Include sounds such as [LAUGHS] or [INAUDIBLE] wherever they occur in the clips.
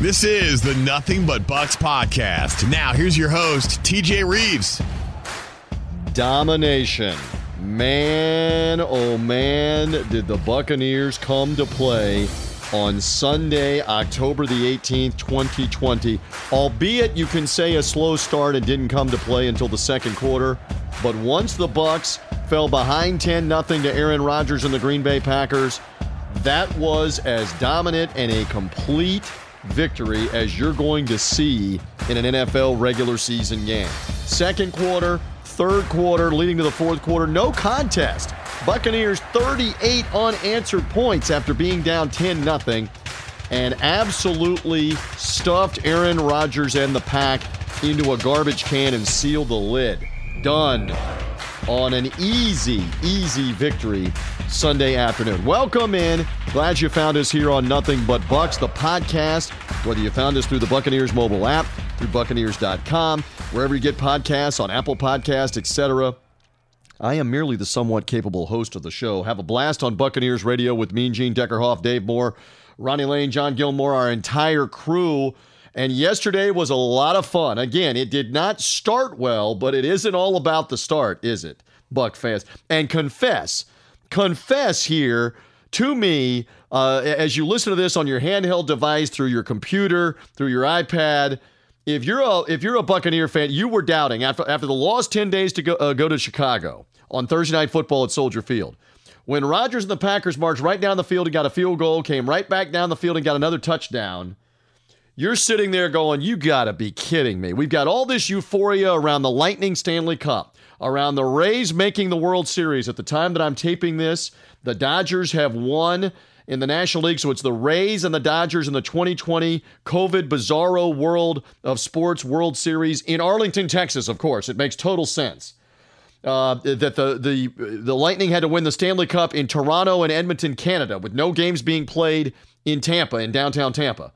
This is the Nothing But Bucks podcast. Now, here's your host, TJ Rives. Domination. Man, oh man, did the Buccaneers come to play on Sunday, October the 18th, 2020. Albeit you can say a slow start and didn't come to play until the second quarter. But once the Bucks fell behind 10 0 to Aaron Rodgers and the Green Bay Packers, that was as dominant and a complete victory as you're going to see in an NFL regular season game. Second quarter, third quarter, leading to the fourth quarter, no contest. Buccaneers 38 unanswered points after being down 10 0 and absolutely stuffed Aaron Rodgers and the pack into a garbage can and sealed the lid. Done on an easy, easy victory Sunday afternoon. Welcome in. Glad you found us here on Nothing But Bucks, the podcast. Whether you found us through the Buccaneers mobile app, through Buccaneers.com, wherever you get podcasts, on Apple Podcast, etc. I am merely the somewhat capable host of the show. Have a blast on Buccaneers Radio with Mean Gene Deckerhoff, Dave Moore, Ronnie Lane, John Gilmore, our entire crew. And yesterday was a lot of fun. Again, it did not start well, but it isn't all about the start, is it, Buck fans? And confess, confess here to me uh, as you listen to this on your handheld device, through your computer, through your iPad. If you're a if you're a Buccaneer fan, you were doubting after after the lost ten days to go uh, go to Chicago on Thursday night football at Soldier Field. When Rodgers and the Packers marched right down the field and got a field goal, came right back down the field and got another touchdown you're sitting there going, You gotta be kidding me. We've got all this euphoria around the Lightning Stanley Cup, around the Rays making the World Series. At the time that I'm taping this, the Dodgers have won in the National League. So it's the Rays and the Dodgers in the 2020 COVID Bizarro World of Sports World Series in Arlington, Texas, of course. It makes total sense. Uh, that the, the the Lightning had to win the Stanley Cup in Toronto and Edmonton, Canada, with no games being played in Tampa, in downtown Tampa.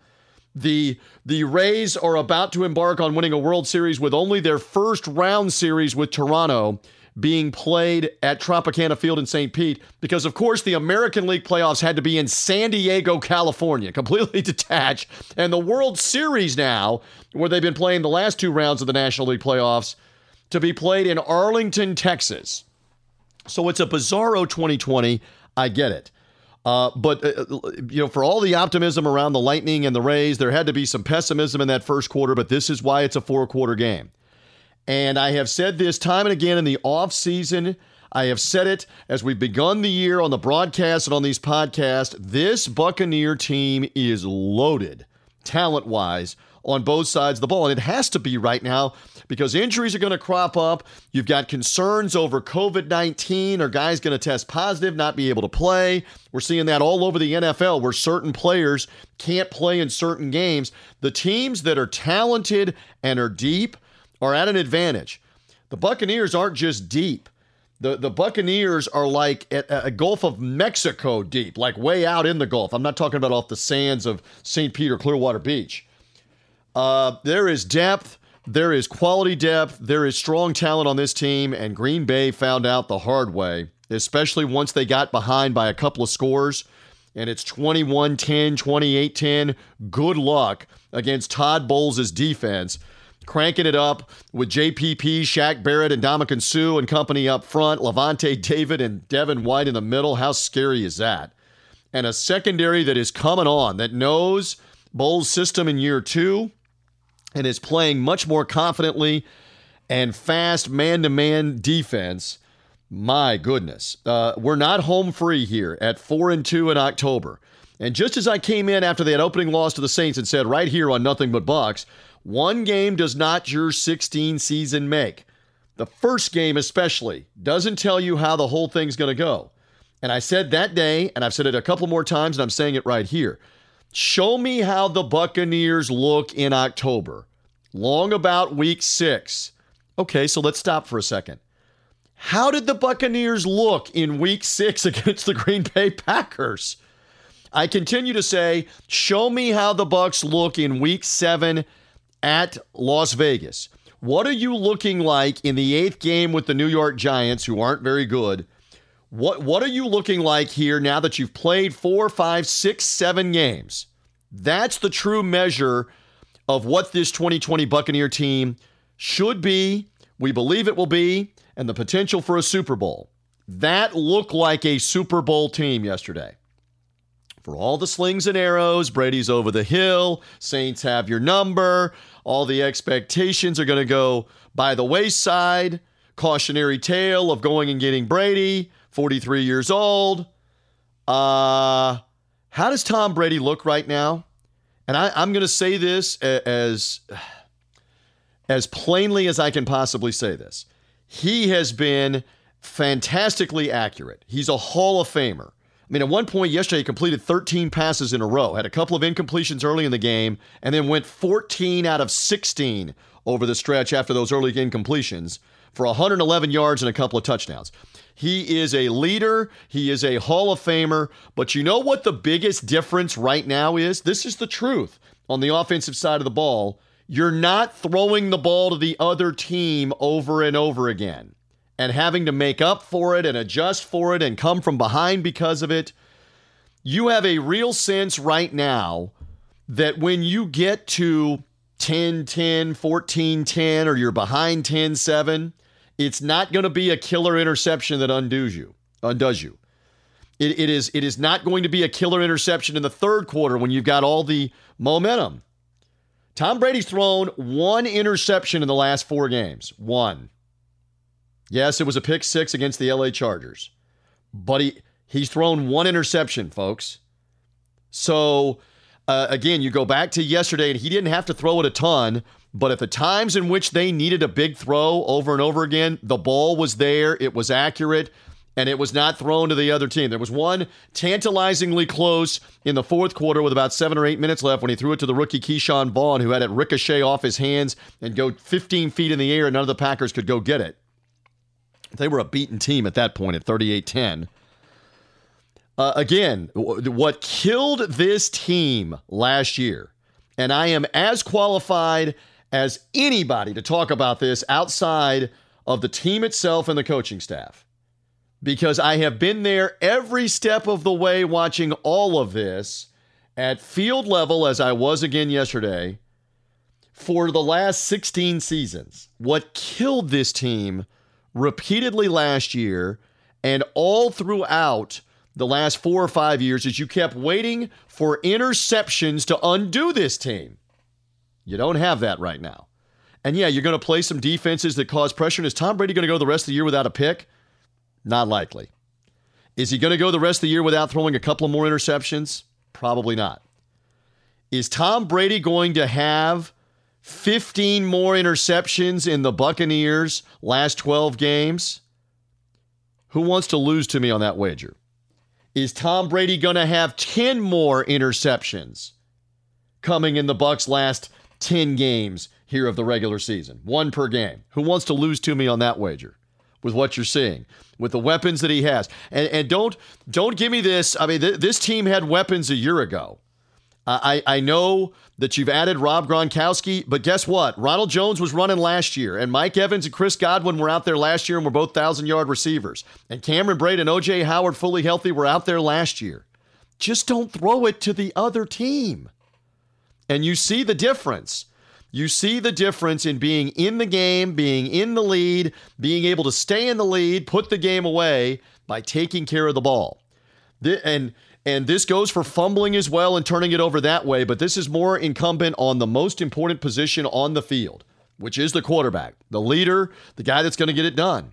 The the Rays are about to embark on winning a World Series with only their first round series with Toronto being played at Tropicana Field in St. Pete because of course the American League playoffs had to be in San Diego, California, [LAUGHS] completely detached. And the World Series now, where they've been playing the last two rounds of the National League playoffs, to be played in Arlington, Texas. So it's a bizarro 2020. I get it. Uh, but uh, you know, for all the optimism around the Lightning and the Rays, there had to be some pessimism in that first quarter. But this is why it's a four-quarter game. And I have said this time and again in the off season. I have said it as we've begun the year on the broadcast and on these podcasts. This Buccaneer team is loaded, talent-wise, on both sides of the ball, and it has to be right now because injuries are going to crop up. You've got concerns over COVID 19. Are guys going to test positive, not be able to play? We're seeing that all over the NFL where certain players can't play in certain games. The teams that are talented and are deep are at an advantage. The Buccaneers aren't just deep. The, the Buccaneers are like a, a Gulf of Mexico deep, like way out in the Gulf. I'm not talking about off the sands of St. Peter, Clearwater Beach. Uh, there is depth. There is quality depth, there is strong talent on this team, and Green Bay found out the hard way, especially once they got behind by a couple of scores. And it's 21 10, 28 10. Good luck against Todd Bowles' defense. Cranking it up with JPP, Shaq Barrett, and Ndamukong Suh and company up front, Lavonte David and Devin White in the middle. How scary is that? And a secondary that is coming on, that knows Bowles' system in year two and is playing much more confidently and fast man to man defense. My goodness. Uh, we're not home free here at 4 and 2 in October. And just as I came in after that opening loss to the Saints and said right here on Nothing But Bucks, one game does not your 16 season make. The first game, especially, doesn't tell you how the whole thing's going to go. And I said that day, and I've said it a couple more times, and I'm saying it right here. Show me how the Buccaneers look in October, long about week six. Okay, so let's stop for a second. How did the Buccaneers look in week six [LAUGHS] against the Green Bay Packers? I continue to say, show me how the Bucks look in week seven at Las Vegas. What are you looking like in the eighth game with the New York Giants, who aren't very good? What what are you looking like here now that you've played four, five, six, seven games? That's the true measure of what this 2020 Buccaneer team should be, we believe it will be, and the potential for a Super Bowl. That looked like a Super Bowl team yesterday. For all the slings and arrows, Brady's over the hill, Saints have your number, all the expectations are going to go by the wayside. Cautionary tale of going and getting Brady, 43 years old. Uh, how does Tom Brady look right now? And I, I'm going to say this as as plainly as I can possibly say this. He has been fantastically accurate. He's a Hall of Famer. I mean, at one point yesterday, he completed 13 passes in a row, had a couple of incompletions early in the game, and then went 14 out of 16 over the stretch after those early incompletions for 111 yards and a couple of touchdowns. He is a leader. He is a Hall of Famer. But you know what the biggest difference right now is? This is the truth on the offensive side of the ball. You're not throwing the ball to the other team over and over again and having to make up for it and adjust for it and come from behind because of it. You have a real sense right now that when you get to 10 10, 14 10, or you're behind 10 7, it's not going to be a killer interception that undoes you. Undoes you. It, it is it is not going to be a killer interception in the third quarter when you've got all the momentum. Tom Brady's thrown one interception in the last four games. One. Yes, it was a pick six against the LA Chargers. But he, he's thrown one interception, folks. So, uh, again, you go back to yesterday, and he didn't have to throw it a ton, but at the times in which they needed a big throw over and over again, the ball was there, it was accurate, and it was not thrown to the other team. There was one tantalizingly close in the fourth quarter with about seven or eight minutes left when he threw it to the rookie Ke'Shawn Vaughn, who had it ricochet off his hands and go 15 feet in the air, and none of the Packers could go get it. They were a beaten team at that point at 38 10. Uh, again, what killed this team last year, and I am as qualified as anybody to talk about this outside of the team itself and the coaching staff. Because I have been there every step of the way watching all of this at field level, as I was again yesterday, for the last 16 seasons. What killed this team repeatedly last year and all throughout the last four or five years is you kept waiting for interceptions to undo this team. You don't have that right now. And yeah, you're going to play some defenses that cause pressure. And is Tom Brady going to go the rest of the year without a pick? Not likely. Is he going to go the rest of the year without throwing a couple more interceptions? Probably not. Is Tom Brady going to have 15 more interceptions in the Buccaneers' last 12 games? Who wants to lose to me on that wager? Is Tom Brady going to have 10 more interceptions coming in the Bucks' last 10 games here of the regular season, one per game. Who wants to lose to me on that wager? With what you're seeing, with the weapons that he has, and and don't don't give me this. I mean, th- this team had weapons a year ago. I I know that you've added Rob Gronkowski, but guess what? Ronald Jones was running last year, and Mike Evans and Chris Godwin were out there last year, and were both thousand yard receivers. And Cameron Brate and OJ Howard, fully healthy, were out there last year. Just don't throw it to the other team. And you see the difference. You see the difference in being in the game, being in the lead, being able to stay in the lead, put the game away by taking care of the ball. And and this goes for fumbling as well and turning it over that way, but this is more incumbent on the most important position on the field, which is the quarterback, the leader, the guy that's going to get it done.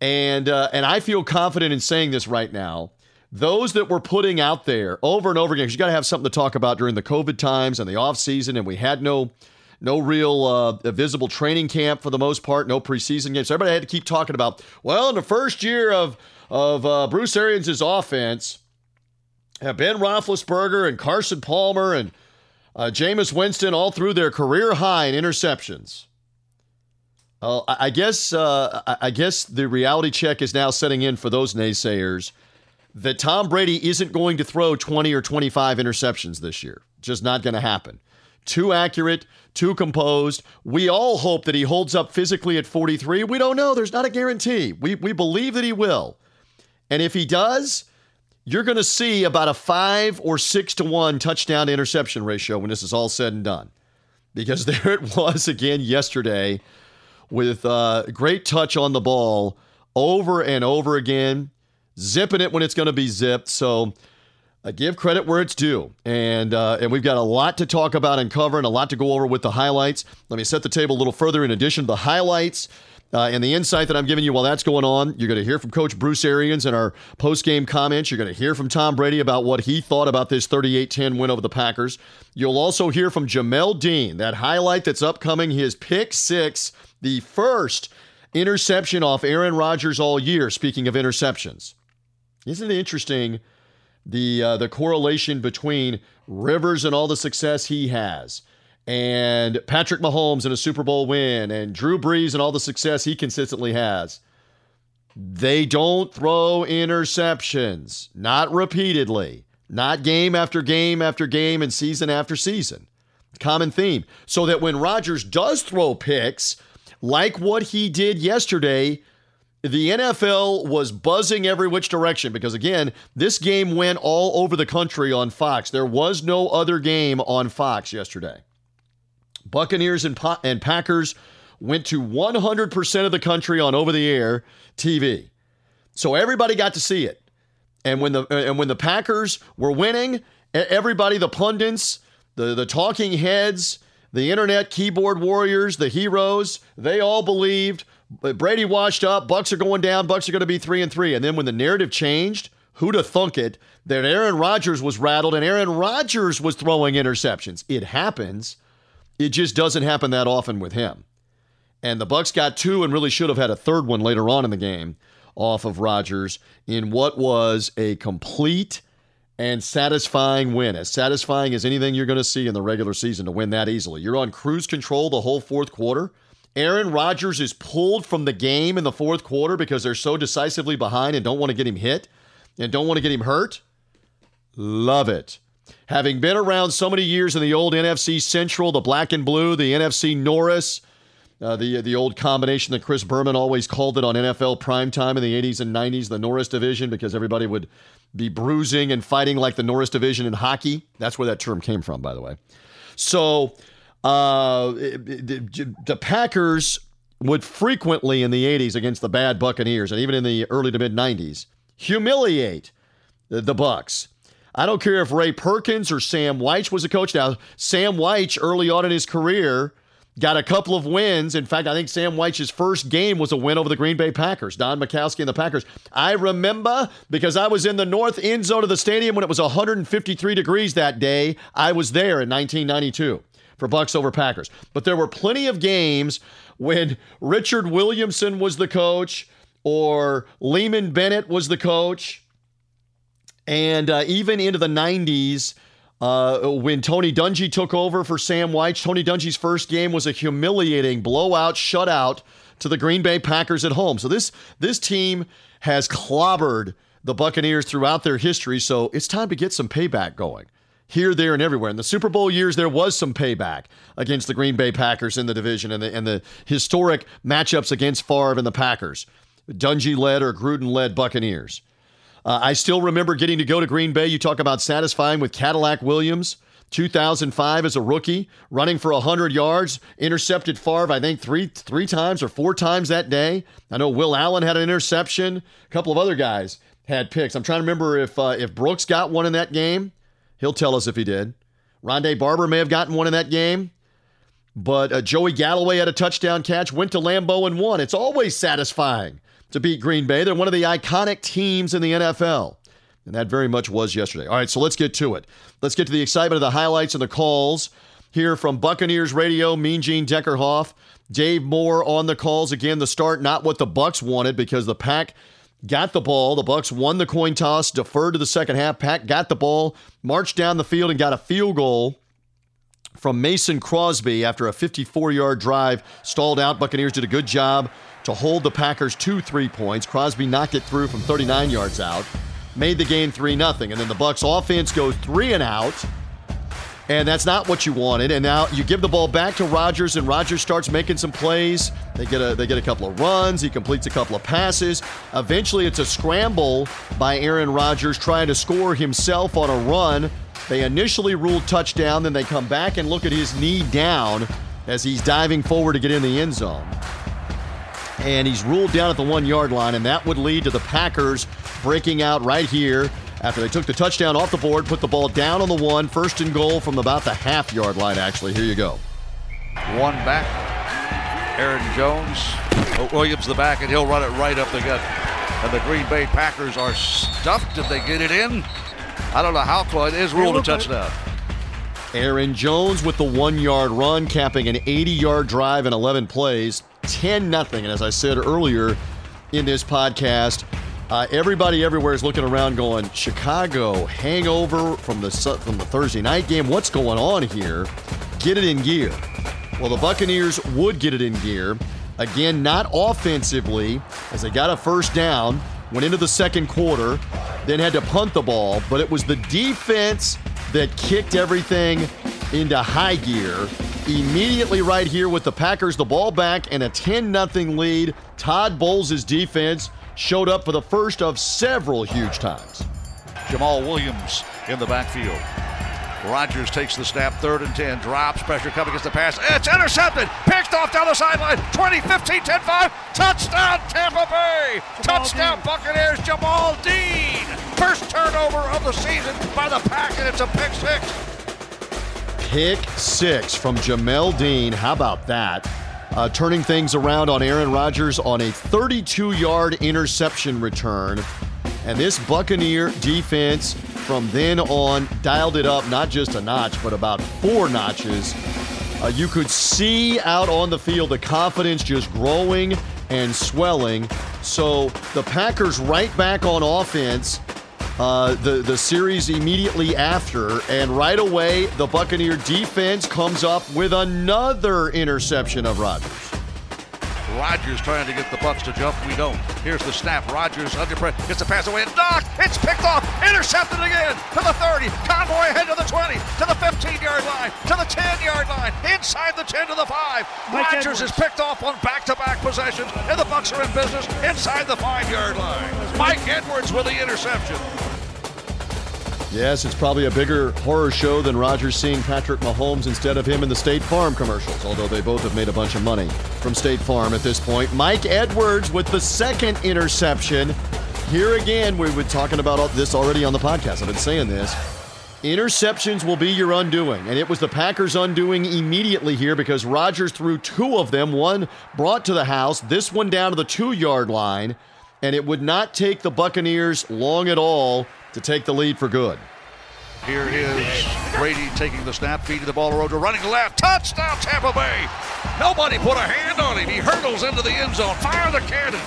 And uh, and I feel confident in saying this right now. Those that we're putting out there over and over again, because you got to have something to talk about during the COVID times and the off season, and we had no no real uh, visible training camp for the most part, no preseason games. So everybody had to keep talking about, well, in the first year of of uh, Bruce Arians' offense, Ben Roethlisberger and Carson Palmer and uh, Jameis Winston all through their career high in interceptions. Uh, I guess uh, I guess the reality check is now setting in for those naysayers that Tom Brady isn't going to throw 20 or 25 interceptions this year. Just not going to happen too accurate, too composed. We all hope that he holds up physically at 43. We don't know. There's not a guarantee. We, we believe that he will. And if he does, you're going to see about a five or six to one touchdown to interception ratio when this is all said and done. Because [LAUGHS] there it was again yesterday with uh, great touch on the ball over and over again, zipping it when it's going to be zipped. So I give credit where it's due. And, uh, and we've got a lot to talk about and cover and a lot to go over with the highlights. Let me set the table a little further. In addition to the highlights, uh, and the insight that I'm giving you while that's going on, you're going to hear from Coach Bruce Arians in our post-game comments. You're going to hear from Tom Brady about what he thought about this 38-10 win over the Packers. You'll also hear from Jamel Dean, that highlight that's upcoming, his pick six, the first interception off Aaron Rodgers all year. Speaking of interceptions, isn't it interesting the uh, the correlation between Rivers and all the success he has? and Patrick Mahomes and a Super Bowl win and Drew Brees and all the success he consistently has. They don't throw interceptions, not repeatedly, not game after game after game and season after season. Common theme. So that when Rodgers does throw picks, like what he did yesterday, the NFL was buzzing every which direction because, again, this game went all over the country on Fox. There was no other game on Fox yesterday. Buccaneers and, pa- and Packers went to 100% of the country on over the air TV. So everybody got to see it. And when the and when the Packers were winning, everybody the pundits, the the talking heads, the internet keyboard warriors, the heroes, they all believed Brady washed up, Bucks are going down, Bucks are going to be 3 and 3. And then when the narrative changed, who'd thunk it that Aaron Rodgers was rattled and Aaron Rodgers was throwing interceptions. It happens. It just doesn't happen that often with him. And the Bucks got two and really should have had a third one later on in the game off of Rodgers in what was a complete and satisfying win. As satisfying as anything you're going to see in the regular season to win that easily. You're on cruise control the whole fourth quarter. Aaron Rodgers is pulled from the game in the fourth quarter because they're so decisively behind and don't want to get him hit and don't want to get him hurt. Love it. Having been around so many years in the old NFC Central, the black and blue, the NFC Norris, uh, the the old combination that Chris Berman always called it on NFL primetime in the 80s and 90s, the Norris division, because everybody would be bruising and fighting like the Norris division in hockey. That's where that term came from, by the way. So uh, the, the Packers would frequently in the 80s against the bad Buccaneers and even in the early to mid 90s humiliate the, Bucks. I don't care if Ray Perkins or Sam Wyche was a coach. Now, Sam Wyche, early on in his career, got a couple of wins. In fact, I think Sam Wyche's first game was a win over the Green Bay Packers, Don Majkowski and the Packers. I remember because I was in the north end zone of the stadium when it was 153 degrees that day. I was there in 1992 for Bucks over Packers. But there were plenty of games when Richard Williamson was the coach or Leeman Bennett was the coach and uh, even into the 90s, uh, when Tony Dungy took over for Sam Wyche, Tony Dungy's first game was a humiliating blowout shutout to the Green Bay Packers at home. So this this team has clobbered the Buccaneers throughout their history. So it's time to get some payback going here, there, and everywhere. In the Super Bowl years, there was some payback against the Green Bay Packers in the division and the, and the historic matchups against Favre and the Packers, Dungy led or Gruden led Buccaneers. Uh, I still remember getting to go to Green Bay. You talk about satisfying with Cadillac Williams. 2005 as a rookie, running for 100 yards, intercepted Favre, I think, three three times or four times that day. I know Will Allen had an interception. A couple of other guys had picks. I'm trying to remember if uh, if Brooks got one in that game. He'll tell us if he did. Rondé Barber may have gotten one in that game. But uh, Joey Galloway had a touchdown catch, went to Lambeau and won. It's always satisfying to beat Green Bay. They're one of the iconic teams in the NFL. And that very much was yesterday. All right, so let's get to it. Let's get to the excitement of the highlights and the calls here from Buccaneers Radio, Mean Gene Deckerhoff, Dave Moore on the calls. Again, the start not what the Bucks wanted because the Pack got the ball. The Bucks won the coin toss, deferred to the second half. Pack got the ball, marched down the field and got a field goal from Mason Crosby after a 54-yard drive stalled out. Buccaneers did a good job to hold the Packers to three points. Crosby knocked it through from 39 yards out, made the game 3 0. And then the Bucks offense goes three and out. And that's not what you wanted. And now you give the ball back to Rodgers, and Rodgers starts making some plays. They get a they get a couple of runs. He completes a couple of passes. Eventually, it's a scramble by Aaron Rodgers trying to score himself on a run. They initially rule touchdown, then they come back and look at his knee down as he's diving forward to get in the end zone. And he's ruled down at the one yard line, and that would lead to the Packers breaking out right here after they took the touchdown off the board, put the ball down on the one, first and goal from about the half yard line, actually. Here you go. One back. Aaron Jones. Oh, Williams the back, and he'll run it right up the gut. And the Green Bay Packers are stuffed. Did they get it in? I don't know how close. It is ruled a touchdown. Aaron Jones with the one yard run, capping an 80 yard drive in 11 plays, 10 0. And as I said earlier in this podcast, uh, everybody everywhere is looking around going, Chicago hangover from the, from the Thursday night game. What's going on here? Get it in gear. Well, the Buccaneers would get it in gear. Again, not offensively, as they got a first down, went into the second quarter, then had to punt the ball, but it was the defense that kicked everything into high gear. Immediately, right here with the Packers, the ball back and a 10 0 lead. Todd Bowles' defense showed up for the first of several huge times. Jamal Williams in the backfield. Rodgers takes the snap, third and 10, drops, pressure coming against the pass. It's intercepted, picked off down the sideline, 20, 15, 10, 5, touchdown Tampa Bay, Jamel touchdown Dean. Buccaneers, Jamel Dean. First turnover of the season by the Pack, and it's a pick six. Pick six from Jamel Dean. How about that? Uh, turning things around on Aaron Rodgers on a 32 yard interception return. And this Buccaneer defense from then on dialed it up not just a notch, but about four notches. Uh, you could see out on the field the confidence just growing and swelling. So the Packers right back on offense. Uh, the the series immediately after, and right away the Buccaneer defense comes up with another interception of Rodgers. Rodgers trying to get the Bucks to jump. We don't. Here's the snap. Rodgers under pressure. Gets the pass away and knocked. It's picked off. Intercepted again to the 30. Convoy ahead to the 20. To the 15-yard line. To the 10-yard line. Inside the 10 to the 5. Rodgers is picked off on back-to-back possessions. And the Bucks are in business inside the 5-yard line. Mike Edwards with the interception. Yes, it's probably a bigger horror show than Rodgers seeing Patrick Mahomes instead of him in the State Farm commercials, although they both have made a bunch of money from State Farm at this point. Mike Edwards with the second interception. Here again, we've been talking about this already on the podcast. I've been saying this. Interceptions will be your undoing. And it was the Packers' undoing immediately here because Rodgers threw two of them, one brought to the house, this one down to the two yard line. And it would not take the Buccaneers long at all to take the lead for good. Here is Brady taking the snap, feeding the ball to Rojo, running left, touchdown Tampa Bay. Nobody put a hand on him. He hurdles into the end zone. Fire the cannons.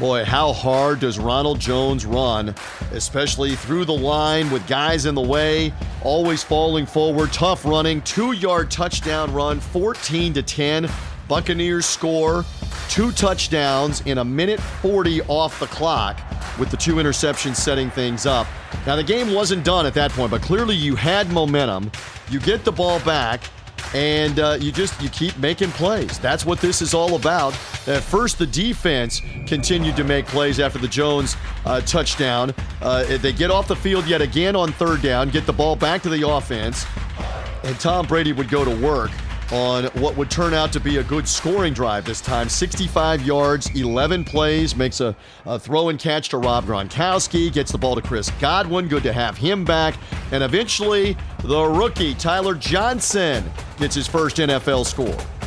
Boy, how hard does Ronald Jones run, especially through the line with guys in the way, always falling forward, tough running, two yard touchdown run, 14 to 10. Buccaneers score two touchdowns in a minute 40 off the clock with the two interceptions setting things up. Now, the game wasn't done at that point, but clearly you had momentum. You get the ball back, and uh, you just you keep making plays. That's what this is all about. At first, the defense continued to make plays after the Jones uh, touchdown. Uh, they get off the field yet again on third down, get the ball back to the offense, and Tom Brady would go to work on what would turn out to be a good scoring drive this time. 65 yards, 11 plays, makes a, a, throw and catch to Rob Gronkowski, gets the ball to Chris Godwin. Good to have him back. And eventually, the rookie, Tyler Johnson, gets his first NFL score.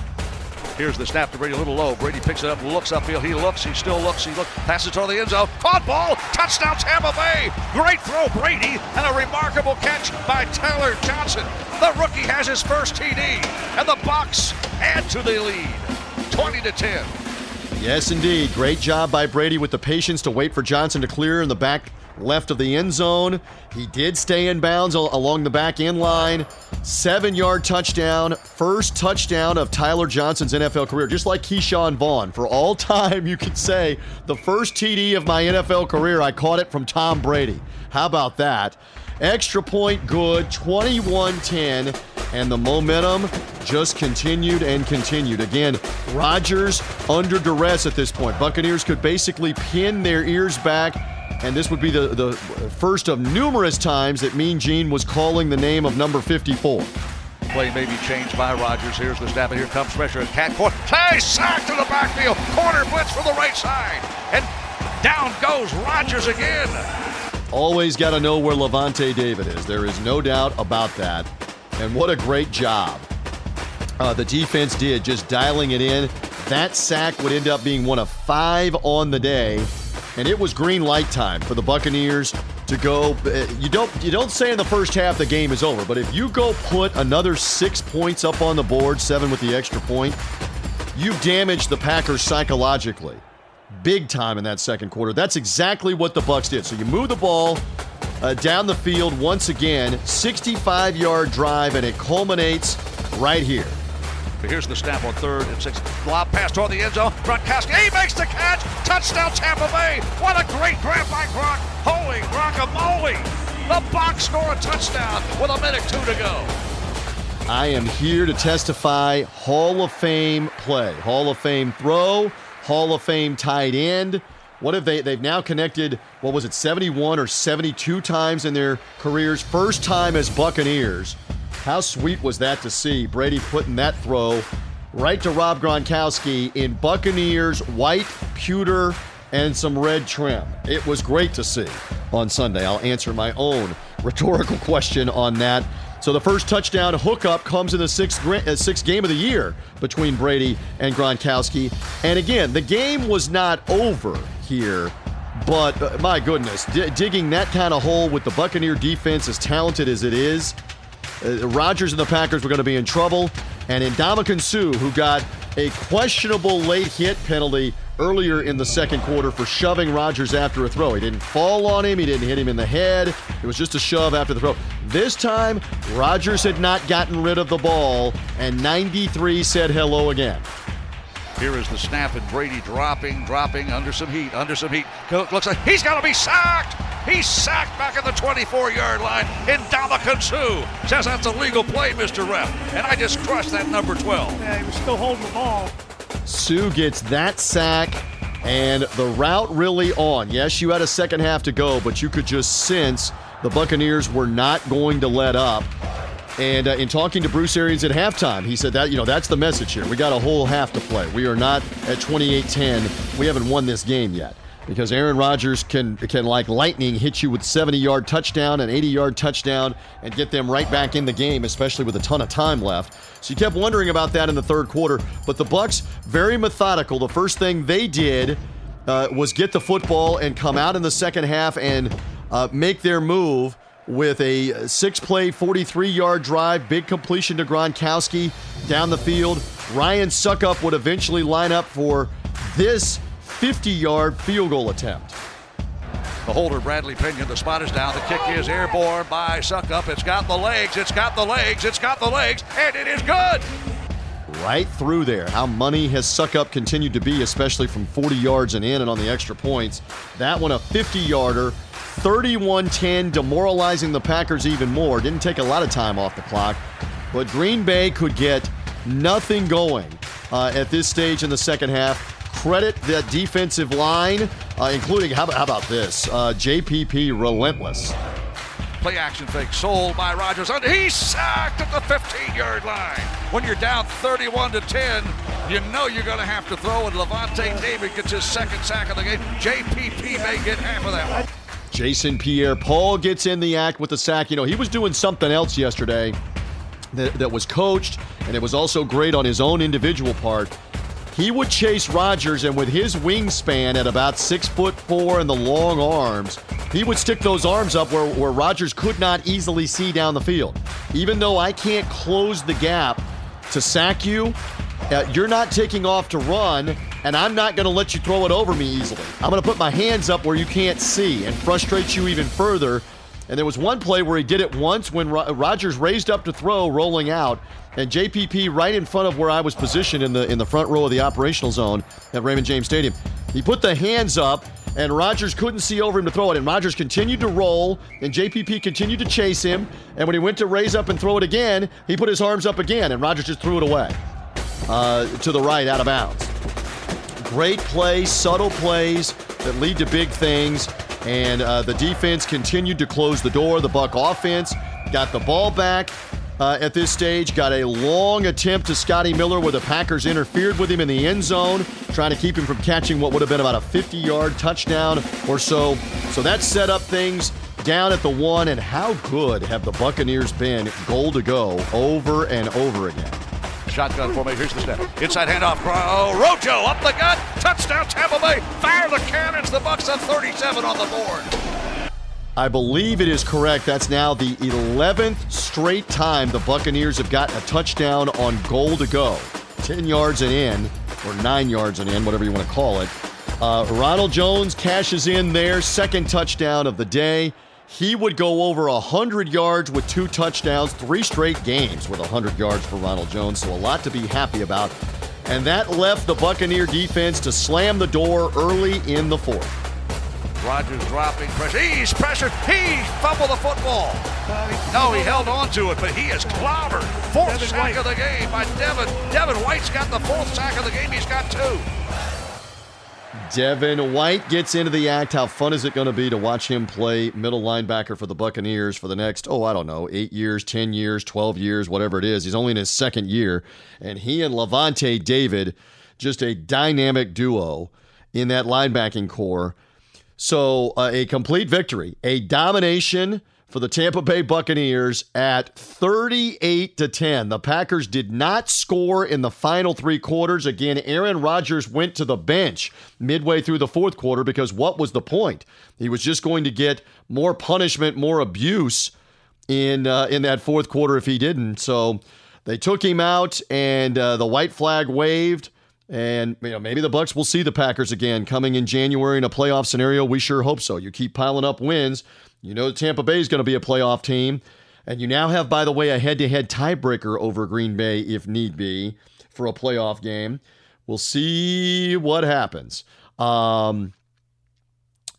Here's the snap to Brady, a little low. Brady picks it up, looks upfield. He looks, he still looks, he looks, passes toward the end zone. Caught ball, touchdown Tampa Bay. Great throw, Brady, and a remarkable catch by Tyler Johnson. The rookie has his first TD, and the Bucks add to the lead, 20 to 10. Yes, indeed. Great job by Brady with the patience to wait for Johnson to clear in the back left of the end zone. He did stay in bounds along the back end line. Seven yard touchdown. First touchdown of Tyler Johnson's NFL career, just like Ke'Shawn Vaughn. For all [LAUGHS] time, you could say the first TD of my NFL career, I caught it from Tom Brady. How about that? Extra point good, 21 10. And the momentum just continued and continued. Again, Rodgers under duress at this point. Buccaneers could basically pin their ears back and this would be the, the first of numerous times that Mean Gene was calling the name of number 54. Play may be changed by Rodgers. Here's the snap, and here comes pressure. And Cat court. Hey, sack to the backfield. Corner blitz from the right side. And down goes Rodgers again. Always got to know where Lavonte David is. There is no doubt about that. And what a great job uh, the defense did just dialing it in. That sack would end up being one of five on the day and it was green light time for the Buccaneers to go. Uh, you don't you don't say in the first half the game is over, but if you go put another six points up on the board, seven with the extra point, you damage the Packers psychologically, big time in that second quarter. That's exactly what the Bucks did. So you move the ball. Uh, down the field once again, 65 yard drive, and it culminates right here. Here's the snap on third and six. Lob pass toward the end zone. Gronkowski, he makes the catch. Touchdown Tampa Bay. What a great grab by Gronk. Holy guacamole. The box score a touchdown with a minute two to go. I am here to testify Hall of Fame play. Hall of Fame throw, Hall of Fame tight end. What have they? They've now connected, what was it, 71 or 72 times in their careers. First time as Buccaneers. How sweet was that to see Brady putting that throw right to Rob Gronkowski in Buccaneers white pewter and some red trim. It was great to see on Sunday. I'll answer my own rhetorical question on that. So the first touchdown hookup comes in the sixth, uh, sixth game of the year between Brady and Gronkowski. And again, the game was not over here. But uh, my goodness, d- digging that kind of hole with the Buccaneer defense, as talented as it is, uh, Rodgers and the Packers were going to be in trouble. And Ndamukong Suh, who got a questionable late hit penalty earlier in the second quarter for shoving Rodgers after a throw. He didn't fall on him, he didn't hit him in the head. It was just a shove after the throw. This time, Rodgers had not gotten rid of the ball, and 93 said hello again. Here is the snap, and Brady dropping, dropping under some heat, under some heat. Looks like he's got to be sacked. He's sacked back at the 24 yard line. Ndamukong Suh says that's a legal play, Mr. Ref. And I just crushed that number 12. Yeah, he was still holding the ball. Suh gets that sack and the route really on. Yes, you had a second half to go, but you could just sense the Buccaneers were not going to let up. And uh, in talking to Bruce Arians at halftime, he said that, you know, that's the message here. We got a whole half to play. We are not at 28 10. We haven't won this game yet because Aaron Rodgers can can like lightning hit you with 70 yard touchdown and 80 yard touchdown and get them right back in the game, especially with a ton of time left. So you kept wondering about that in the third quarter, but the Bucks very methodical. The first thing they did uh, was get the football and come out in the second half and uh, make their move with a six play, 43 yard drive, big completion to Gronkowski down the field. Ryan Succop would eventually line up for this 50 yard field goal attempt. The holder, Bradley Pinion, the spot is down. The kick is airborne by Succop. It's got the legs, it's got the legs, it's got the legs, and it is good. Right through there. How money has Succop continued to be, especially from 40 yards and in and on the extra points. That one, a 50 yarder, 31 10, demoralizing the Packers even more. Didn't take a lot of time off the clock, but Green Bay could get nothing going uh, at this stage in the second half credit that defensive line, uh, including, how, how, about this? Uh, JPP relentless. Play action fake sold by Rodgers. And he's sacked at the 15 yard line. When you're down 31 to 10, you know you're going to have to throw, and Lavonte David gets his second sack of the game. JPP may get half of that one. Jason Pierre Paul gets in the act with the sack. You know, he was doing something else yesterday that, that was coached, and it was also great on his own individual part he would chase Rodgers, and with his wingspan at about six foot four and the long arms, he would stick those arms up where, where Rodgers could not easily see down the field. Even though I can't close the gap to sack you, uh, you're not taking off to run, and I'm not going to let you throw it over me easily. I'm going to put my hands up where you can't see and frustrate you even further. And there was one play where he did it once when Rodgers raised up to throw, rolling out, and JPP right in front of where I was positioned in the in the front row of the operational zone at Raymond James Stadium. He put the hands up and Rodgers couldn't see over him to throw it. And Rodgers continued to roll, and JPP continued to chase him. And when he went to raise up and throw it again, he put his arms up again, and Rodgers just threw it away uh, to the right out of bounds. Great plays, subtle plays that lead to big things. And uh, the defense continued to close the door. The Buck offense got the ball back uh, at this stage. Got a long attempt to Scotty Miller where the Packers interfered with him in the end zone, trying to keep him from catching what would have been about a 50 yard touchdown or so. So that set up things down at the one. And how good have the Buccaneers been goal to go over and over again? Shotgun formation. Here's the snap. Inside handoff. Oh, Rojo up the gut. Touchdown Tampa Bay. Fire the cannons. The Bucks have 37 on the board. I believe it is correct. That's now the 11th straight time the Buccaneers have gotten a touchdown on goal to go. 10 yards and in, or 9 yards and in, whatever you want to call it. Uh, Ronald Jones cashes in there, second touchdown of the day. He would go over 100 yards with two touchdowns, three straight games with 100 yards for Ronald Jones, so a lot to be happy about. And that left the Buccaneer defense to slam the door early in the fourth. Rodgers dropping pressure. He's pressured. He fumbled the football. No, he held on to it, but he is clobbered. Fourth Devin sack White. of the game by Devin. Devin White's got the fourth sack of the game. He's got two. Devin White gets into the act. How fun is it going to be to watch him play middle linebacker for the Buccaneers for the next, oh, I don't know, eight years, 10 years, 12 years, whatever it is. He's only in his second year. And he and Lavonte David, just a dynamic duo in that linebacking corps. So uh, a complete victory, a domination for the Tampa Bay Buccaneers at 38 to 10. The Packers did not score in the final 3 quarters. Again, Aaron Rodgers went to the bench midway through the fourth quarter because what was the point? He was just going to get more punishment, more abuse in uh, in that fourth quarter if he didn't. So they took him out and uh, the white flag waved. And you know, maybe the Bucks will see the Packers again coming in January in a playoff scenario. We sure hope so. You keep piling up wins. You know Tampa Bay is going to be a playoff team. And you now have, by the way, a head to head tiebreaker over Green Bay if need be for a playoff game. We'll see what happens. Um,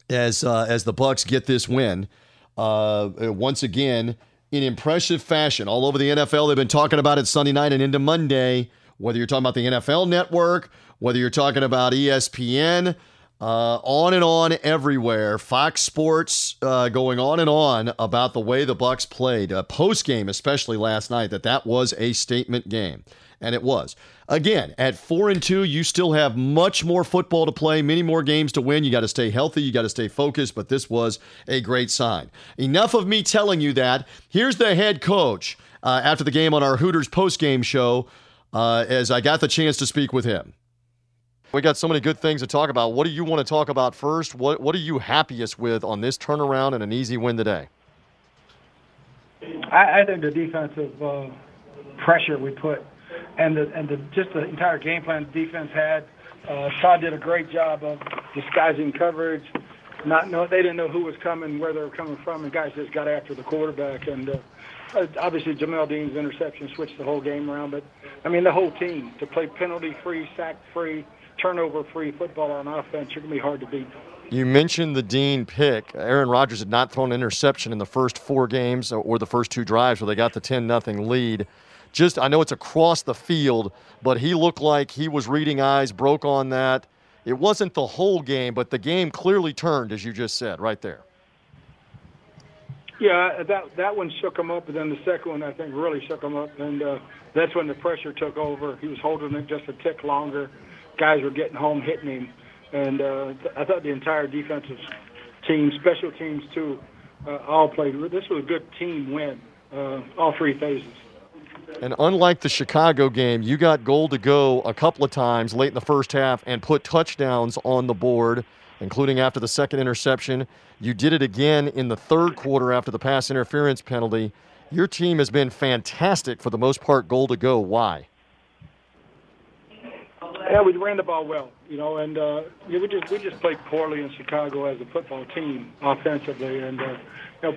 as uh, as the Bucks get this win, uh, once again in impressive fashion, all over the NFL. They've been talking about it Sunday night and into Monday. Whether you're talking about the NFL Network, whether you're talking about ESPN, uh, on and on everywhere. Fox Sports uh, going on and on about the way the Bucks played uh, post game, especially last night. That that was a statement game, and it was. Again, at four and two, you still have much more football to play, many more games to win. You got to stay healthy, you got to stay focused. But this was a great sign. Enough of me telling you that. Here's the head coach uh, after the game on our Hooters post game show. Uh, as I got the chance to speak with him. We got so many good things to talk about. What do you want to talk about first? What What are you happiest with on this turnaround and an easy win today? I, I think the defensive uh, pressure we put, and the and the just the entire game plan the defense had. Uh, Todd did a great job of disguising coverage. Not know they didn't know who was coming, where they were coming from, and guys just got after the quarterback. And uh, Uh, obviously Jamel Dean's interception switched the whole game around. But I mean the whole team to play penalty free, sack free turnover free football on offense, you're to be hard to beat. You mentioned the Dean pick. Aaron Rodgers had not thrown an interception in the first four games uh, or the first two drives where they got the 10 nothing lead. Just, I know it's across the field, but he looked like he was reading eyes, broke on that. It wasn't the whole game, but the game clearly turned, as you just said, right there. Yeah, that that one shook him up, and then the second one I think really shook him up, and uh, that's when the pressure took over. He was holding it just a tick longer, guys were getting home, hitting him, and uh, I thought the entire defensive team, special teams too, uh, all played. This was a good team win, uh, all three phases. And unlike the Chicago game, you got goal to go a couple of times late in the first half and put touchdowns on the board, including after the second interception. You did it again in the third quarter after the pass interference penalty. Your team has been fantastic for the most part, goal to go. Why? Yeah, we ran the ball well, you know, and uh, we just we just played poorly in Chicago as a football team offensively, and uh, you know,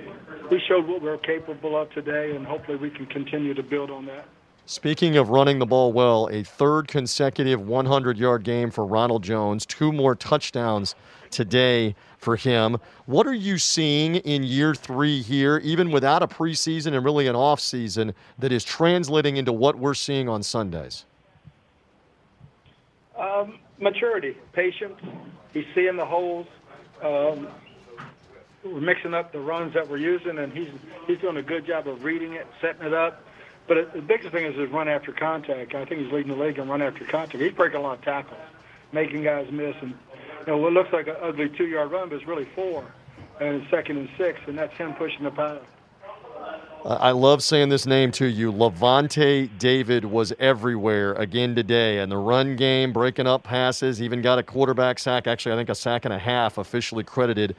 we showed what we we're capable of today, and hopefully we can continue to build on that. Speaking of running the ball well, a third consecutive 100 yard game for Ronald Jones, two more touchdowns today for him. What are you seeing in year three here, even without a preseason and really an off season, that is translating into what we're seeing on Sundays? Um, maturity, patience. He's seeing the holes. Um, we're mixing up the runs that we're using, and he's he's doing a good job of reading it, setting it up. But it, the biggest thing is his run after contact. I think he's leading the league in run after contact. He's breaking a lot of tackles, making guys miss, and you know what looks like an ugly two-yard run, but it's really four, and it's second and six, and that's him pushing the pile. I love saying this name to you. Lavonte David was everywhere again today, and the run game, breaking up passes, even got a quarterback sack. Actually, I think a sack and a half officially credited.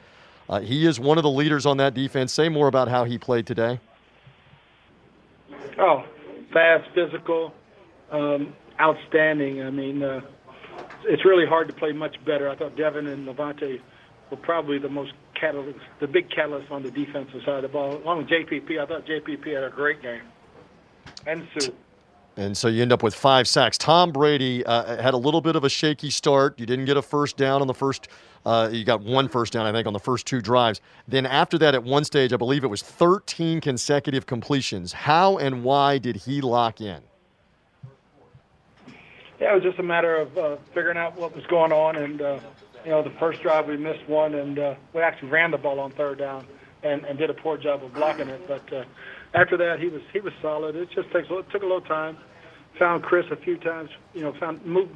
Uh, he is one of the leaders on that defense. Say more about how he played today. Oh, fast, physical, um, outstanding. I mean, uh, it's really hard to play much better. I thought Devin and Lavonte were probably the most catalyst, the big catalyst on the defensive side of the ball. Along with JPP, I thought JPP had a great game. And Suh. And so you end up with five sacks. Tom Brady uh, had a little bit of a shaky start. You didn't get a first down on the first. Uh, you got one first down, I think, on the first two drives. Then after that, at one stage, I believe it was 13 consecutive completions. How and why did he lock in? Yeah, it was just a matter of uh, figuring out what was going on. And, uh, you know, the first drive we missed one, and uh, we actually ran the ball on third down and, and did a poor job of blocking it. But uh, after that, he was he was solid. It just takes it took a little time. Found Chris a few times. You know, found moved,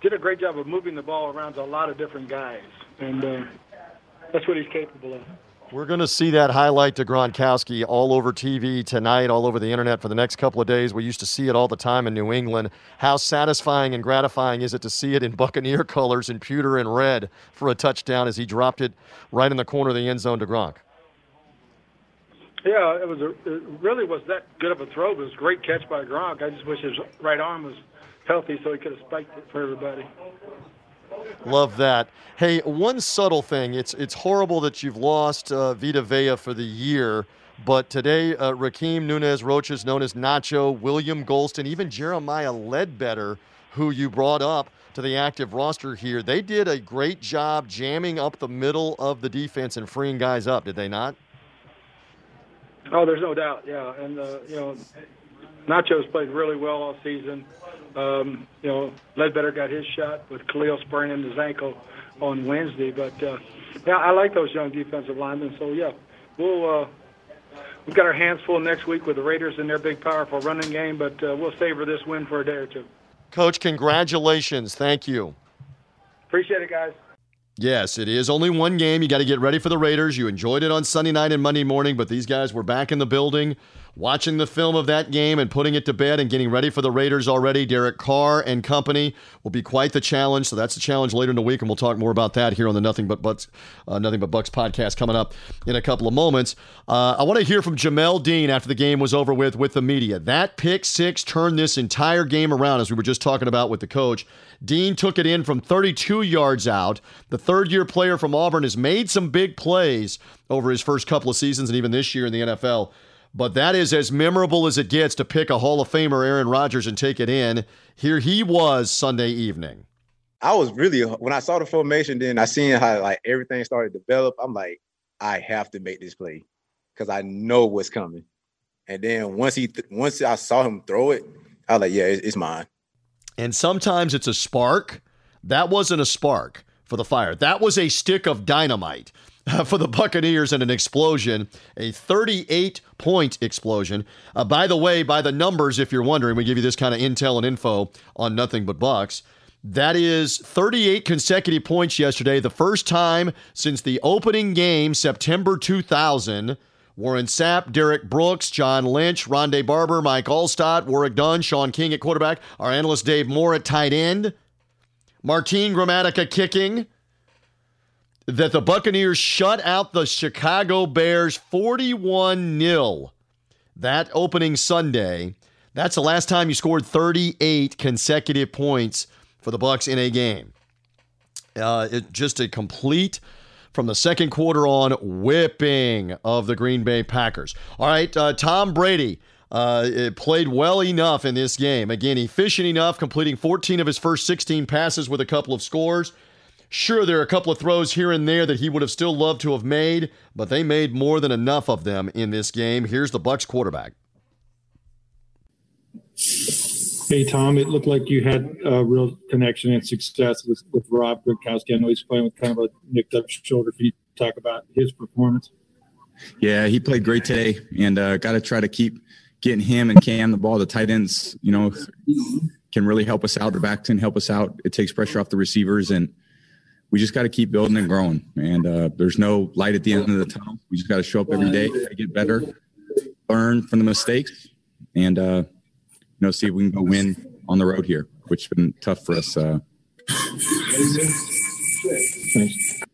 did a great job of moving the ball around to a lot of different guys, and uh, that's what he's capable of. We're going to see that highlight to Gronkowski all over TV tonight, all over the internet for the next couple of days. We used to see it all the time in New England. How satisfying and gratifying is it to see it in [LAUGHS] Buccaneer colors in pewter and red for a touchdown as he dropped it right in the corner of the end zone to Gronk? Yeah, it was a, it really was that good of a throw. It was a great catch by Gronk. I just wish his right arm was healthy so he could have spiked it for everybody. Love that. Hey, one subtle thing. It's it's horrible that you've lost uh, Vita Vea for the year, but today uh, Rakeem Nunez Roches, known as Nacho, William Gholston, even Jeremiah Ledbetter, who you brought up to the active roster here, they did a great job jamming up the middle of the defense and freeing guys up. Did they not? Oh, there's no doubt. Yeah, and uh, you know, Nacho's played really well all season. Um, you know, Ledbetter got his shot with Khalil spraining his ankle on Wednesday. But uh, yeah, I like those young defensive linemen. So yeah, we'll uh, we've got our hands full next week with the Raiders and their big, powerful running game. But uh, we'll savor this win for a day or two. Coach, congratulations! Thank you. Appreciate it, guys. Yes, it is only one game. You got to get ready for the Raiders. You enjoyed it on Sunday night and Monday morning, but these guys were back in the building watching the film of that game and putting it to bed and getting ready for the Raiders already. Derek Carr and company will be quite the challenge. So that's the challenge later in the week, and we'll talk more about that here on the Nothing But Bucks, uh, Nothing But Bucks podcast coming up in a couple of moments. Uh, I want to hear from Jamel Dean after the game was over with with the media. That pick six turned this entire game around, as we were just talking about with the coach. Dean took it in from 32 yards out. The third year player from Auburn has made some big plays over his first couple of seasons and even this year in the NFL. But that is as memorable as it gets to pick a Hall of Famer, Aaron Rodgers, and take it in. Here he was Sunday evening. I was really when I saw the formation, then I seen how like everything started to develop. I'm like, I have to make this play because I know what's coming. And then once he th- once I saw him throw it, I was like, yeah, it's, it's mine. And sometimes it's a spark. That wasn't a spark for the fire. That was a stick of dynamite [LAUGHS] for the Buccaneers and an explosion, a 38 point explosion. Uh, by the way, by the numbers, if you're wondering, we give you this kind of intel and info on nothing but Bucks. That is 38 consecutive points yesterday, the first time since the opening game, September 2000. Warren Sapp, Derrick Brooks, John Lynch, Rondé Barber, Mike Alstott, Warwick Dunn, Shaun King at quarterback, our analyst Dave Moore at tight end, Martin Gramatica kicking, that the Buccaneers shut out the Chicago Bears 41 0 that opening Sunday. That's the last time you scored 38 consecutive points for the Bucks in a game. Uh, it, just a complete from the second quarter on whipping of the Green Bay Packers. All right, uh, Tom Brady uh, played well enough in this game. Again, efficient enough, completing 14 of his first 16 passes with a couple of scores. Sure, there are a couple of throws here and there that he would have still loved to have made, but they made more than enough of them in this game. Here's the Bucks quarterback. Hey Tom, it looked like you had a real connection and success with, with Rob Gronkowski. I know he's playing with kind of a nicked up shoulder. Can you talk about his performance? Yeah, he played great today, and uh, got to try to keep getting him and Cam the ball. The tight ends, you know, can really help us out. The back can help us out. It takes pressure off the receivers, and we just got to keep building and growing. And uh, there's no light at the end of the tunnel. We just got to show up every day, get better, learn from the mistakes, and uh, you know, see if we can go win on the road here, which has been tough for us. Uh, [LAUGHS]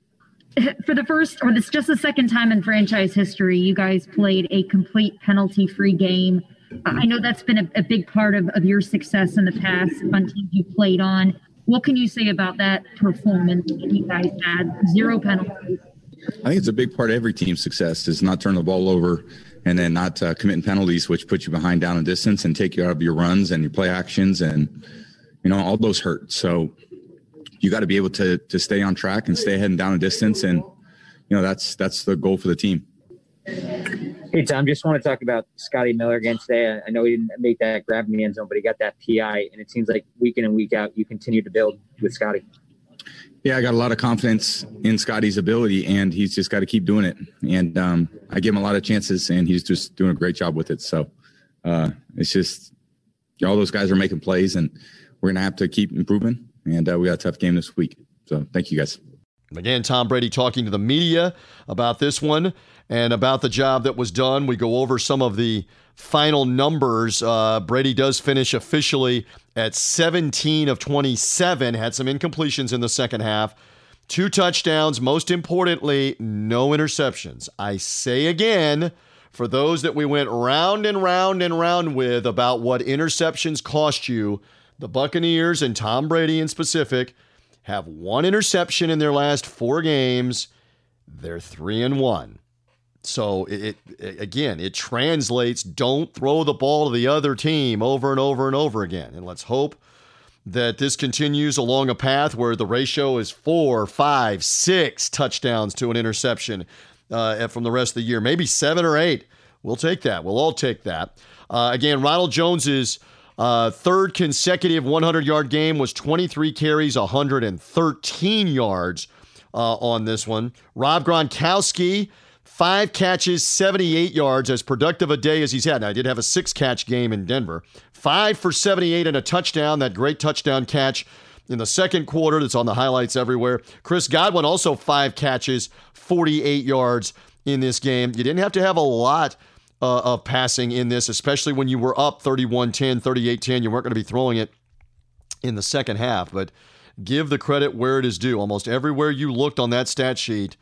for the first, or it's just the second time in franchise history, you guys played a complete penalty free game. I know that's been a, a big part of, of your success in the past on teams you played on. What can you say about that performance that you guys had? Zero penalties. I think it's a big part of every team's success is not turn the ball over and then not uh, committing penalties, which put you behind down and distance and take you out of your runs and your play actions, and you know all those hurt. So you got to be able to to stay on track and stay ahead and down and distance, and you know that's that's the goal for the team. Hey Tom, just want to talk about Scotty Miller again today. I know he didn't make that grab in the end zone, but he got that PI, and it seems like week in and week out you continue to build with Scotty. Yeah, I got a lot of confidence in Scotty's ability, and he's just got to keep doing it. And um, I give him a lot of chances, and he's just doing a great job with it. So uh, it's just all those guys are making plays, and we're gonna have to keep improving. And uh, we got a tough game this week. So thank you guys. Again, Tom Brady talking to the media about this one and about the job that was done. We go over some of the final numbers. Uh, Brady does finish officially at 17 of 27, had some incompletions in the second half. Two touchdowns, most importantly, no interceptions. I say again, for those that we went round and round and round with about what interceptions cost you, the Buccaneers and Tom Brady in specific have one interception in their last four games. They're three and one. So it, it, again, it translates don't throw the ball to the other team over and over and over again. And let's hope that this continues along a path where the ratio is four, five, six touchdowns to an interception uh, from the rest of the year. Maybe seven or eight. We'll take that. We'll all take that. Uh, again, Ronald Jones's uh, third consecutive 100 yard game was 23 carries, 113 yards uh, on this one. Rob Gronkowski Five catches, 78 yards, as productive a day as he's had. Now, I did have a six catch game in Denver. Five for 78 and a touchdown, that great touchdown catch in the second quarter that's on the highlights everywhere. Chris Godwin also five catches, 48 yards in this game. You didn't have to have a lot uh, of passing in this, especially when you were up 31 10, 38 10. You weren't going to be throwing it in the second half, but give the credit where it is due. Almost everywhere you looked on that stat sheet,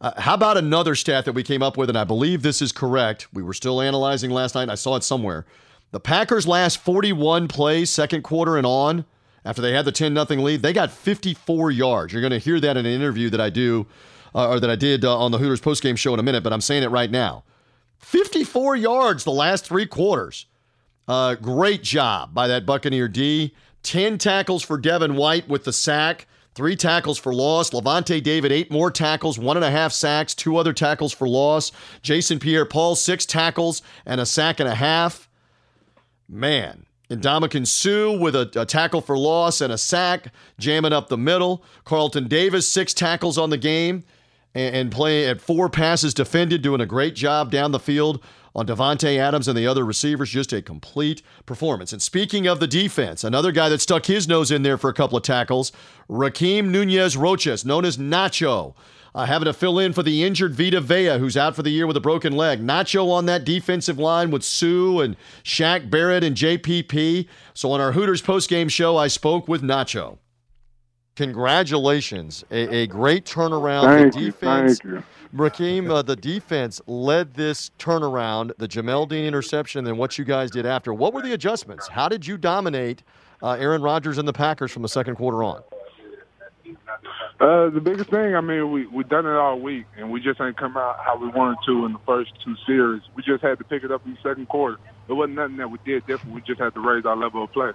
uh, how about another stat that we came up with, and I believe this is correct. We were still analyzing last night. I saw it somewhere. The Packers' last 41 plays, second quarter and on, after they had the 10 0 lead, they got 54 yards. You're going to hear that in an interview that I do, uh, or that I did uh, on the Hooters postgame show in a minute, but I'm saying it right now. 54 yards the last three quarters. Uh, great job by that Buccaneer D. 10 tackles for Devin White with the sack. Three tackles for loss. Lavonte David, eight more tackles, one and a half sacks, two other tackles for loss. Jason Pierre Paul, six tackles and a sack and a half. Man. Ndamukong Suh with a, a, tackle for loss and a sack, jamming up the middle. Carlton Davis, six tackles on the game and, and playing at four passes defended, doing a great job down the field on Davante Adams and the other receivers. Just a complete performance. And speaking of the defense, another guy that stuck his nose in there for a couple of tackles, Rakeem Nunez Roches, known as Nacho. Uh, having to fill in for the injured Vita Vea, who's out for the year with a broken leg. Nacho on that defensive line with Suh and Shaq Barrett and JPP. So on our Hooters postgame show, I spoke with Nacho. Congratulations. A, a great turnaround. Thank the defense, you. Thank you. Rakeem, uh, the defense led this turnaround, the Jamel Dean interception, and then what you guys did after. What were the adjustments? How did you dominate uh, Aaron Rodgers and the Packers from the second quarter on? Uh, the biggest thing, I mean, we we done it all week, and we just ain't come out how we wanted to in the first two series. We just had to pick it up in the second quarter. it wasn't nothing that we did different. We just had to raise our level of play.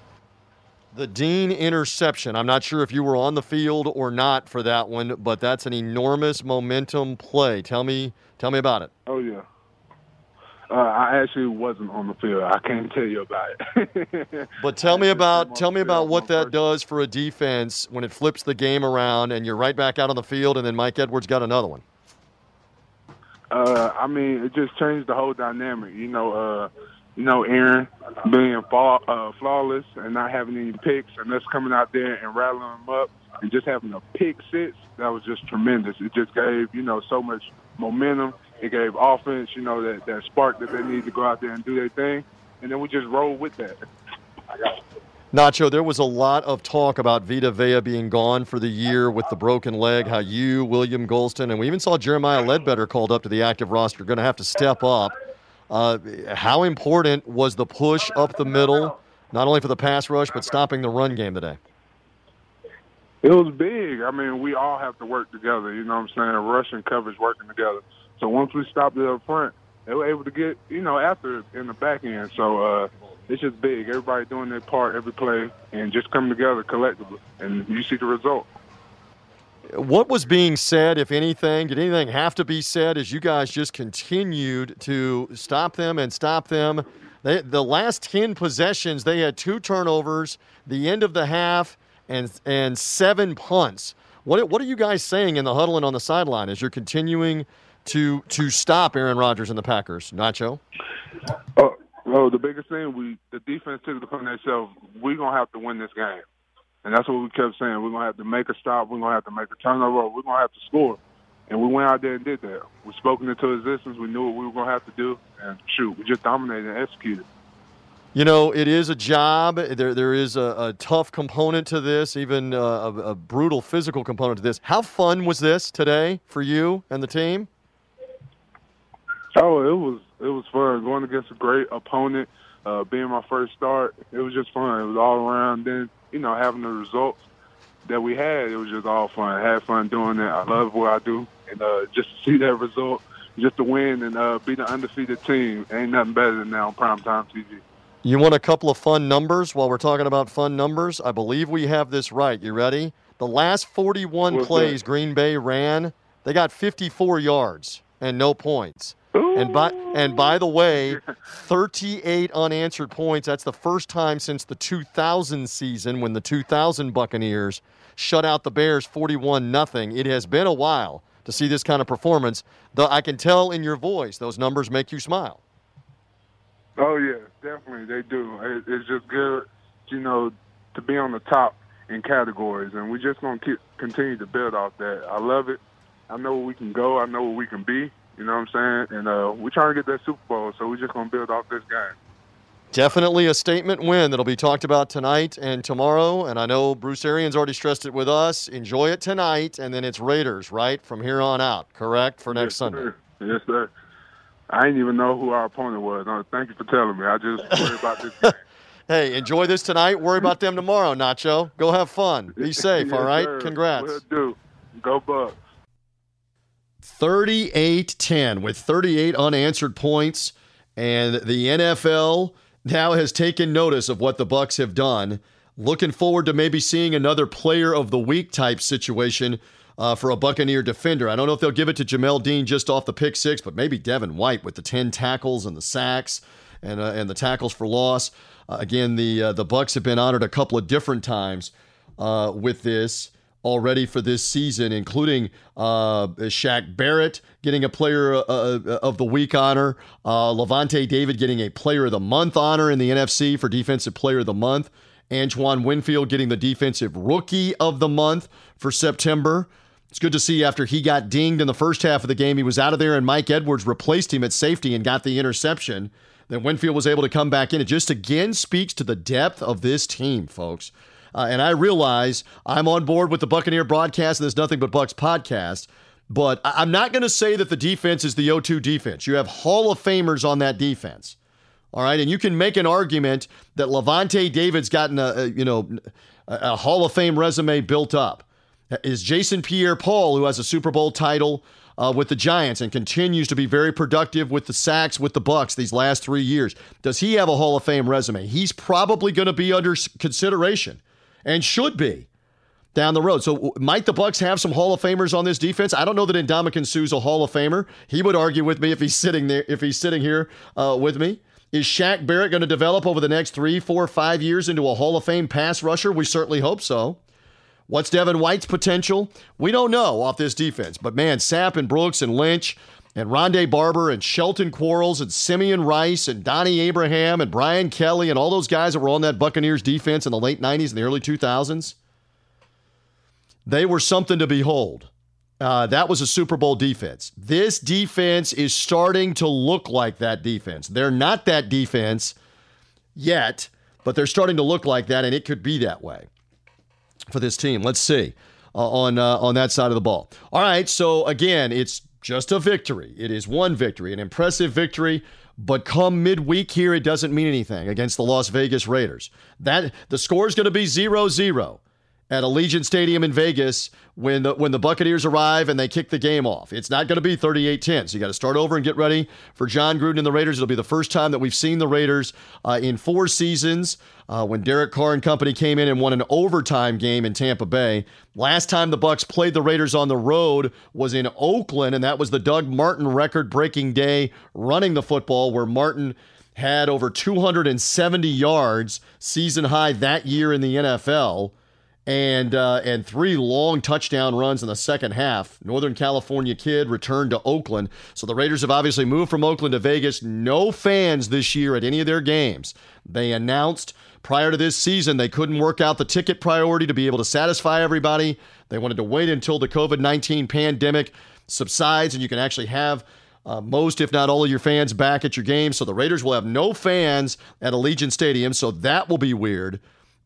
The Dean interception. I'm not sure if you were on the field or not for that one, but that's an enormous momentum play. Tell me, tell me about it. Oh yeah. Uh, I actually wasn't on the field. I can't tell you about it. [LAUGHS] but tell me about tell me about what that does for a defense when it flips the game around and you're right back out on the field, and then Mike Edwards got another one. Uh, I mean, it just changed the whole dynamic. You know, uh, you know, Aaron being fa- uh, flawless and not having any picks, and us coming out there and rattling them up, and just having a pick six. That was just tremendous. It just gave you know so much momentum. It gave offense, you know, that that spark that they need to go out there and do their thing, and then we just roll with that. Nacho, there was a lot of talk about Vita Vea being gone for the year with the broken leg, how you, William Gholston, and we even saw Jeremiah Ledbetter called up to the active roster, going to have to step up. Uh, how important was the push up the middle, not only for the pass rush, but stopping the run game today? It was big. I mean, we all have to work together. You know what I'm saying? Rush and coverage working together. So once we stopped it up front, they were able to get, you know, after in the back end. So uh, it's just big. Everybody doing their part every play and just coming together collectively. And you see the result. What was being said, if anything? Did anything have to be said as you guys just continued to stop them and stop them? They, the last 10 possessions, they had two turnovers, the end of the half, and, and seven punts. What, what are you guys saying in the huddle and on the sideline as you're continuing to to stop Aaron Rodgers and the Packers? Nacho? Oh, oh the biggest thing, we the defense took it upon themselves. We're going to have to win this game. And that's what we kept saying. We're going to have to make a stop. We're going to have to make a turnover. We're going to have to score. And we went out there and did that. We spoke into existence. We knew what we were going to have to do. And shoot, we just dominated and executed. You know, it is a job. There, there is a, a tough component to this, even a, a, a brutal physical component to this. How fun was this today for you and the team? Oh, it was it was fun going against a great opponent. Uh, being my first start, it was just fun. It was all around. Then you know having the results that we had, it was just all fun. I had fun doing it. I love what I do, and uh, just to see that result, just to win and uh, be the undefeated team, ain't nothing better than that on primetime TV. You want a couple of fun numbers while we're talking about fun numbers? I believe we have this right. You ready? The last 41 What's plays that? Green Bay ran, they got 54 yards and no points. And by and by the way, [LAUGHS] 38 unanswered points. That's the first time since the 2000 season when the 2000 Buccaneers shut out the Bears 41 nothing. It has been a while to see this kind of performance. Though I can tell in your voice those numbers make you smile. Oh yeah, definitely they do. It, it's just good, you know, to be on the top in categories, and we're just gonna keep continue to build off that. I love it. I know where we can go. I know where we can be. You know what I'm saying? And uh, we're trying to get that Super Bowl, so we're just gonna build off this game. Definitely a statement win that'll be talked about tonight and tomorrow. And I know Bruce Arians already stressed it with us. Enjoy it tonight, and then it's Raiders, right, from here on out, correct, for next yes, Sunday. Sir. Yes, sir. I didn't even know who our opponent was. Uh, thank you for telling me. I just [LAUGHS] worry about this game. Hey, enjoy this tonight. Worry about them tomorrow, Nacho. Go have fun. Be [LAUGHS] safe, Yes, all right? sir. Congrats. Will do. Go Bucks. 38 10 with 38 unanswered points. And the NFL now has taken notice of what the Bucks have done. Looking forward to maybe seeing another player of the week type situation uh, for a Buccaneer defender. I don't know if they'll give it to Jamel Dean just off the pick six, but maybe Devin White with the 10 tackles and the sacks and, uh, and the tackles for loss. Uh, again, the, uh, the Bucks have been honored a couple of different times uh, with this already for this season, including uh, Shaq Barrett getting a Player uh, uh, of the Week honor, uh, Lavonte David getting a Player of the Month honor in the NFC for Defensive Player of the Month, Antoine Winfield getting the Defensive Rookie of the Month for September. It's good to see after he got dinged in the first half of the game, he was out of there, and Mike Edwards replaced him at safety and got the interception. Then Winfield was able to come back in. It just again speaks to the depth of this team, folks. Uh, and I realize I'm on board with the Buccaneer broadcast and there's nothing but Bucks podcast. But I- I'm not going to say that the defense is the O2 defense. You have Hall of Famers on that defense. All right, and you can make an argument that Lavonte David's gotten a, a you know a, a Hall of Fame resume built up. Is Jason Pierre-Paul, who has a Super Bowl title, uh, with the Giants and continues to be very productive with the sacks with the Bucks these last three years. Does he have a Hall of Fame resume? He's probably going to be under consideration and should be down the road. So might the Bucks have some Hall of Famers on this defense? I don't know that Ndamukong Suh's a Hall of Famer. He would argue with me if he's sitting there if he's sitting here uh, with me. Is Shaq Barrett going to develop over the next three, four, five years into a Hall of Fame pass rusher? We certainly hope so. What's Devin White's potential? We don't know off this defense. But man, Sapp and Brooks and Lynch and Rondé Barber and Shelton Quarles and Simeon Rice and Donnie Abraham and Brian Kelly and all those guys that were on that Buccaneers defense in the late 90s and the early 2000s, they were something to behold. Uh, that was a Super Bowl defense. This defense is starting to look like that defense. They're not that defense yet, but they're starting to look like that, and it could be that way for this team. Let's see uh, on uh, on that side of the ball. All right, so again, it's just a victory. It is one victory, an impressive victory. But come midweek here, it doesn't mean anything against the Las Vegas Raiders. That the score is going to be 0-0 at Allegiant Stadium in Vegas when the when the Buccaneers arrive and they kick the game off. It's not going to be 38-10. So you got to start over and get ready for Jon Gruden and the Raiders. It'll be the first time that we've seen the Raiders uh, in four seasons. Uh, when Derek Carr and company came in and won an overtime game in Tampa Bay. Last time the Bucks played the Raiders on the road was in Oakland, and that was the Doug Martin record-breaking day running the football, where Martin had over 270 yards, season high that year in the NFL and uh, and three long touchdown runs in the second half. Northern California kid returned to Oakland. So the Raiders have obviously moved from Oakland to Vegas. No fans this year at any of their games. They announced prior to this season they couldn't work out the ticket priority to be able to satisfy everybody. They wanted to wait until the COVID 19 pandemic subsides and you can actually have uh, most, if not all, of your fans back at your games. So the Raiders will have no fans at Allegiant Stadium. So that will be weird.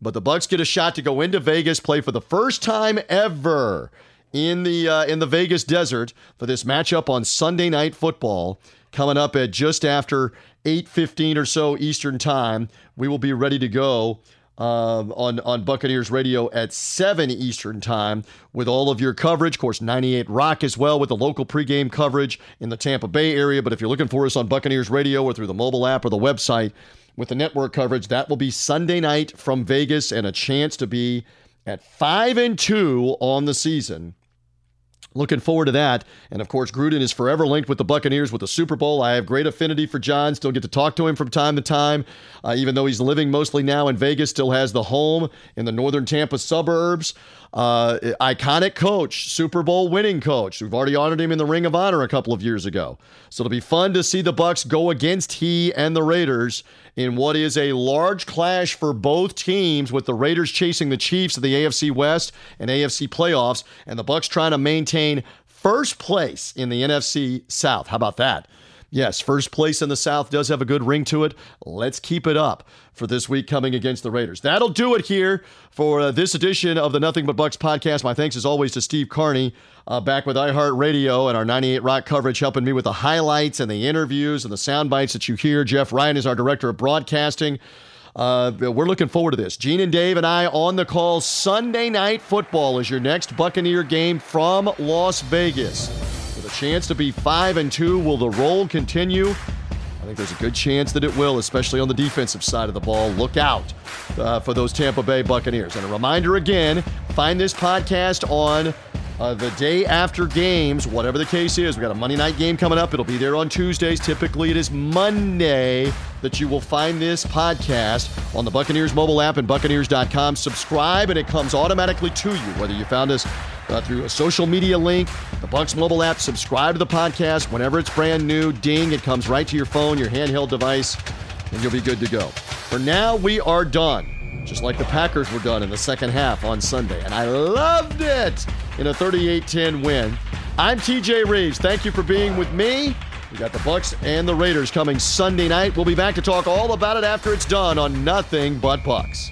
But the Bucks get a shot to go into Vegas, play for the first time ever in the uh, in the Vegas desert for this matchup on Sunday Night Football, coming up at just after 8:15 or so Eastern Time. We will be ready to go um, on on Buccaneers Radio at 7 Eastern Time with all of your coverage. Of course, 98 Rock as well with the local pregame coverage in the Tampa Bay area. But if you're looking for us on Buccaneers Radio or through the mobile app or the website with the network coverage. That will be Sunday night from Vegas and a chance to be at 5 and 2 on the season. Looking forward to that. And of course, Gruden is forever linked with the Buccaneers with the Super Bowl. I have great affinity for Jon. Still get to talk to him from time to time. Uh, even though he's living mostly now in Vegas, still has the home in the northern Tampa suburbs. Uh, iconic coach, Super Bowl winning coach. We've already honored him in the Ring of Honor a couple of years ago. So it'll be fun to see the Bucks go against he and the Raiders in what is a large clash for both teams with the Raiders chasing the Chiefs of the AFC West and AFC playoffs and the Bucks trying to maintain first place in the NFC South. How about that? Yes, first place in the South does have a good ring to it. Let's keep it up for this week coming against the Raiders. That'll do it here for uh, this edition of the Nothing But Bucks podcast. My thanks as always to Steve Carney, uh, back with iHeartRadio and our 98 Rock coverage, helping me with the highlights and the interviews and the sound bites that you hear. Jeff Ryan is our director of broadcasting. Uh, we're looking forward to this. Gene and Dave and I on the call. Sunday night football is your next Buccaneer game from Las Vegas. Chance to be five and two, will the roll continue? I think there's a good chance that it will, especially on the defensive side of the ball. Look out uh, for those Tampa Bay Buccaneers. And a reminder again find this podcast on uh, the day after games, whatever the case is. We got a Monday night game coming up. It'll be there on Tuesdays. Typically, it is Monday that you will find this podcast on the Buccaneers mobile app and Buccaneers.com. Subscribe, and it comes automatically to you, whether you found us uh, through a social media link, the Bucks mobile app. Subscribe to the podcast whenever it's brand new. Ding, it comes right to your phone, your handheld device, and you'll be good to go. For now, we are done just like the Packers were done in the second half on Sunday. And I loved it in a 38 10 win. I'm TJ Rives. Thank you for being with me. We got the Bucks and the Raiders coming Sunday night. We'll be back to talk all about it after it's done on Nothing But Bucks.